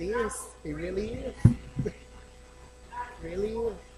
It is. It really is. Really is.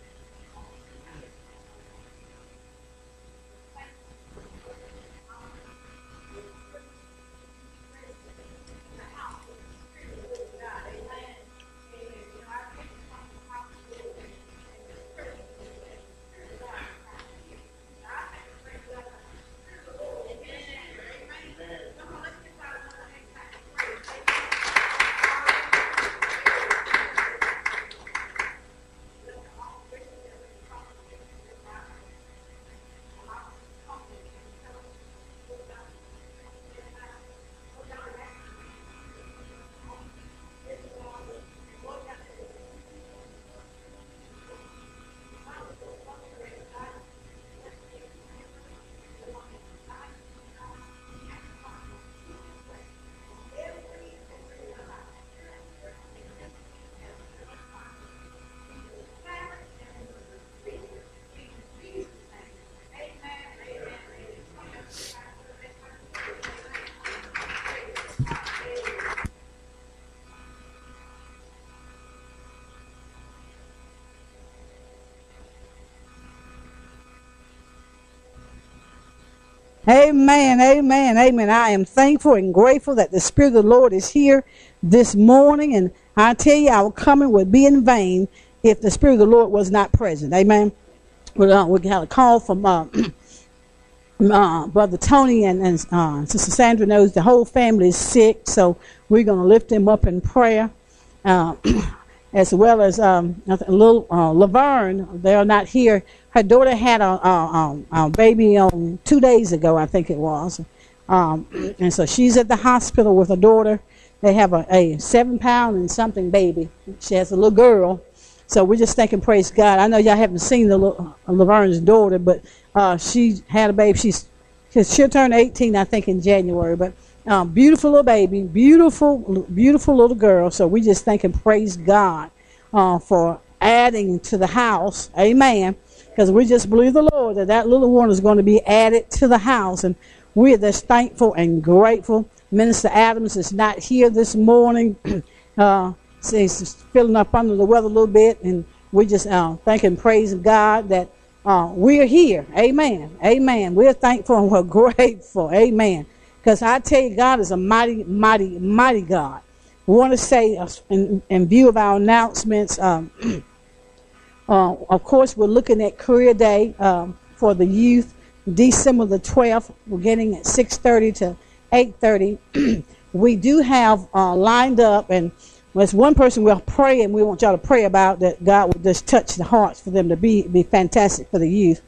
Amen, amen, amen. I am thankful and grateful that the Spirit of the Lord is here this morning. And I tell you, our coming would be in vain if the Spirit of the Lord was not present. Amen. We, uh, we got a call from uh, uh, Brother Tony and, and uh, Sister Sandra knows the whole family is sick. So we're going to lift them up in prayer. As well as um, a little uh, Laverne, they're not here her daughter had a, a, a, a, baby on two days ago, I think it was. Um, and so she's at the hospital with her daughter. They have a, a seven pound and something baby. She has a little girl. So we're just thinking, praise God. I know y'all haven't seen the uh, Laverne's daughter, but uh, she had a baby. She's she'll turn 18, I think, in January. But um, beautiful little baby, beautiful, beautiful little girl. So we just thinking, praise God uh, for adding to the house. Amen because we just believe the Lord that that little one is going to be added to the house. And we're just thankful and grateful. Minister Adams is not here this morning. uh, he's feeling up under the weather a little bit. And we just uh, thank and praise God that uh, we're here. Amen. Amen. We're thankful and we're grateful. Amen. Because I tell you, God is a mighty, mighty, mighty God. We want to say, uh, in, in view of our announcements, um, Uh, of course, we're looking at Career Day um, for the youth, December the 12th. We're getting at 6:30 to 8:30. we do have uh, lined up, and there's one person we'll pray, and we want y'all to pray about that God will just touch the hearts for them to be be fantastic for the youth.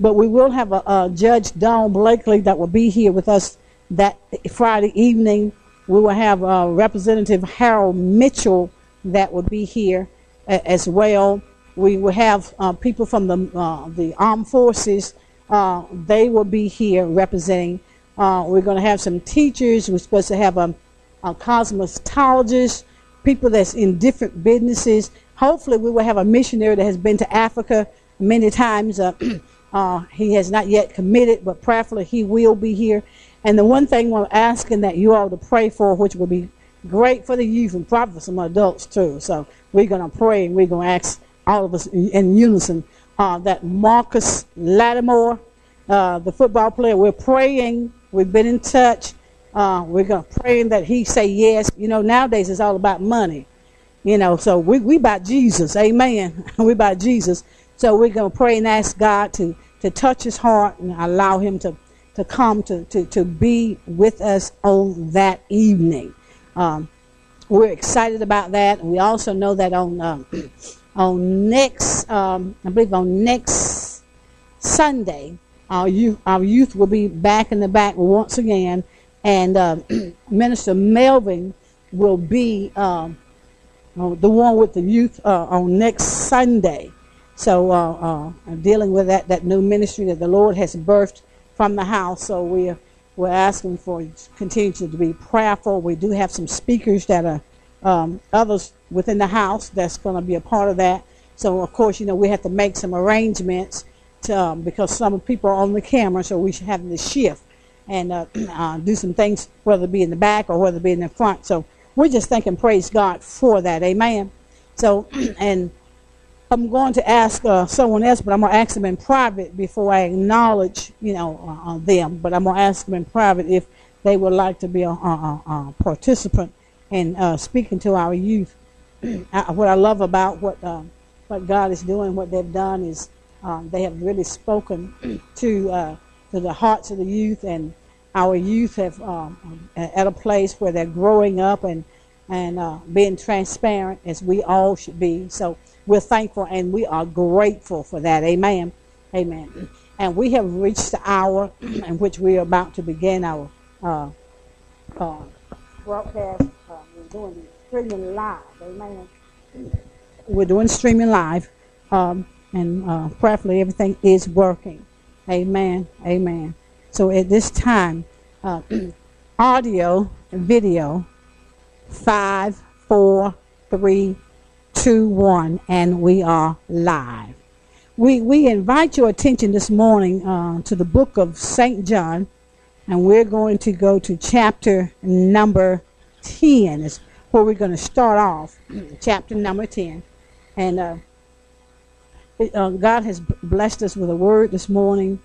But we will have a, a Judge Don Blakely that will be here with us that Friday evening. We will have uh, Representative Harold Mitchell that will be here as well. We will have uh, people from the uh, the armed forces. Uh, they will be here representing. Uh, we're going to have some teachers. We're supposed to have a, a cosmetologist, people that's in different businesses. Hopefully, we will have a missionary that has been to Africa many times. Uh, uh, he has not yet committed, but prayerfully he will be here. And the one thing we're asking that you all to pray for, which will be great for the youth and probably for some adults too. So we're going to pray and we're going to ask all of us in unison, uh, that Marcus Lattimore, uh, the football player, we're praying. We've been in touch. Uh, we're going to praying that he say yes. You know, nowadays it's all about money. You know, so we we about Jesus, Amen. we about Jesus. So we're going to pray and ask God to, to touch his heart and allow him to, to come to, to, to be with us on that evening. Um, we're excited about that. We also know that on um, on next, um, I believe on next Sunday, our youth, our youth will be back in the back once again, and uh, Minister Melvin will be um, uh, the one with the youth uh, on next Sunday. So uh, uh, dealing with that that new ministry that the Lord has birthed from the house. So we're we're asking for continue to be prayerful. We do have some speakers that are um, others within the house that's going to be a part of that. So of course, you know, we have to make some arrangements to, um, because some people are on the camera, so we should have to shift and uh, uh, do some things, whether it be in the back or whether it be in the front. So we're just thanking, praise God for that. Amen. So, and I'm going to ask uh, someone else, but I'm going to ask them in private before I acknowledge, you know, uh, them. But I'm going to ask them in private if they would like to be a, a, a participant and uh, speaking to our youth. what I love about what uh, what God is doing, what they've done is um, they have really spoken to uh, to the hearts of the youth, and our youth have um, at a place where they're growing up and and uh, being transparent as we all should be. So we're thankful and we are grateful for that. Amen. Amen. And we have reached the hour in which we are about to begin our uh, uh, broadcast we're doing streaming live. Amen. We're doing streaming live, um, and uh, prayerfully everything is working. Amen. Amen. So at this time, uh, audio, video, five, four, three, two, one, and we are live. We we invite your attention this morning uh, to the book of Saint John, and we're going to go to chapter number 10 is where we're going to start off, chapter number 10. And uh, it, uh, God has blessed us with a word this morning.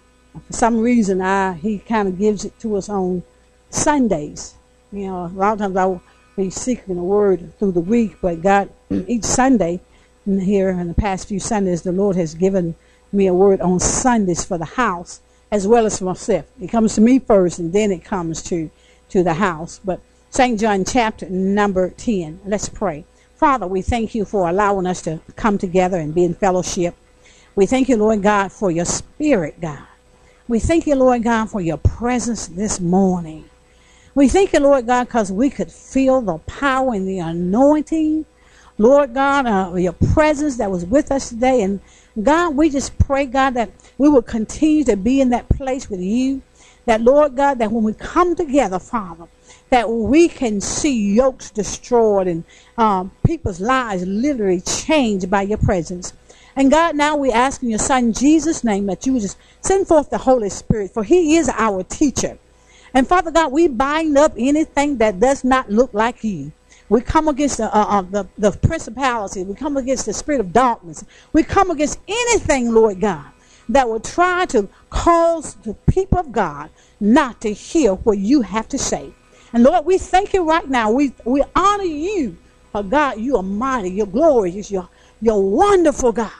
For some reason, I He kind of gives it to us on Sundays. You know, a lot of times I be seeking a word through the week, but God, each Sunday, here in the past few Sundays, the Lord has given me a word on Sundays for the house as well as for myself. It comes to me first, and then it comes to to the house. But St. John chapter number 10. Let's pray. Father, we thank you for allowing us to come together and be in fellowship. We thank you, Lord God, for your spirit, God. We thank you, Lord God, for your presence this morning. We thank you, Lord God, because we could feel the power and the anointing. Lord God, uh, your presence that was with us today. And God, we just pray, God, that we will continue to be in that place with you. That, Lord God, that when we come together, Father, that we can see yokes destroyed and um, people's lives literally changed by your presence. And God, now we ask in your Son Jesus' name that you would just send forth the Holy Spirit, for He is our teacher. And Father God, we bind up anything that does not look like you. We come against the, uh, uh, the, the principality. We come against the spirit of darkness. We come against anything, Lord God, that will try to cause the people of God not to hear what you have to say. And Lord, we thank you right now. We, we honor you. Oh God, you are mighty. Your glory is your, your wonderful God.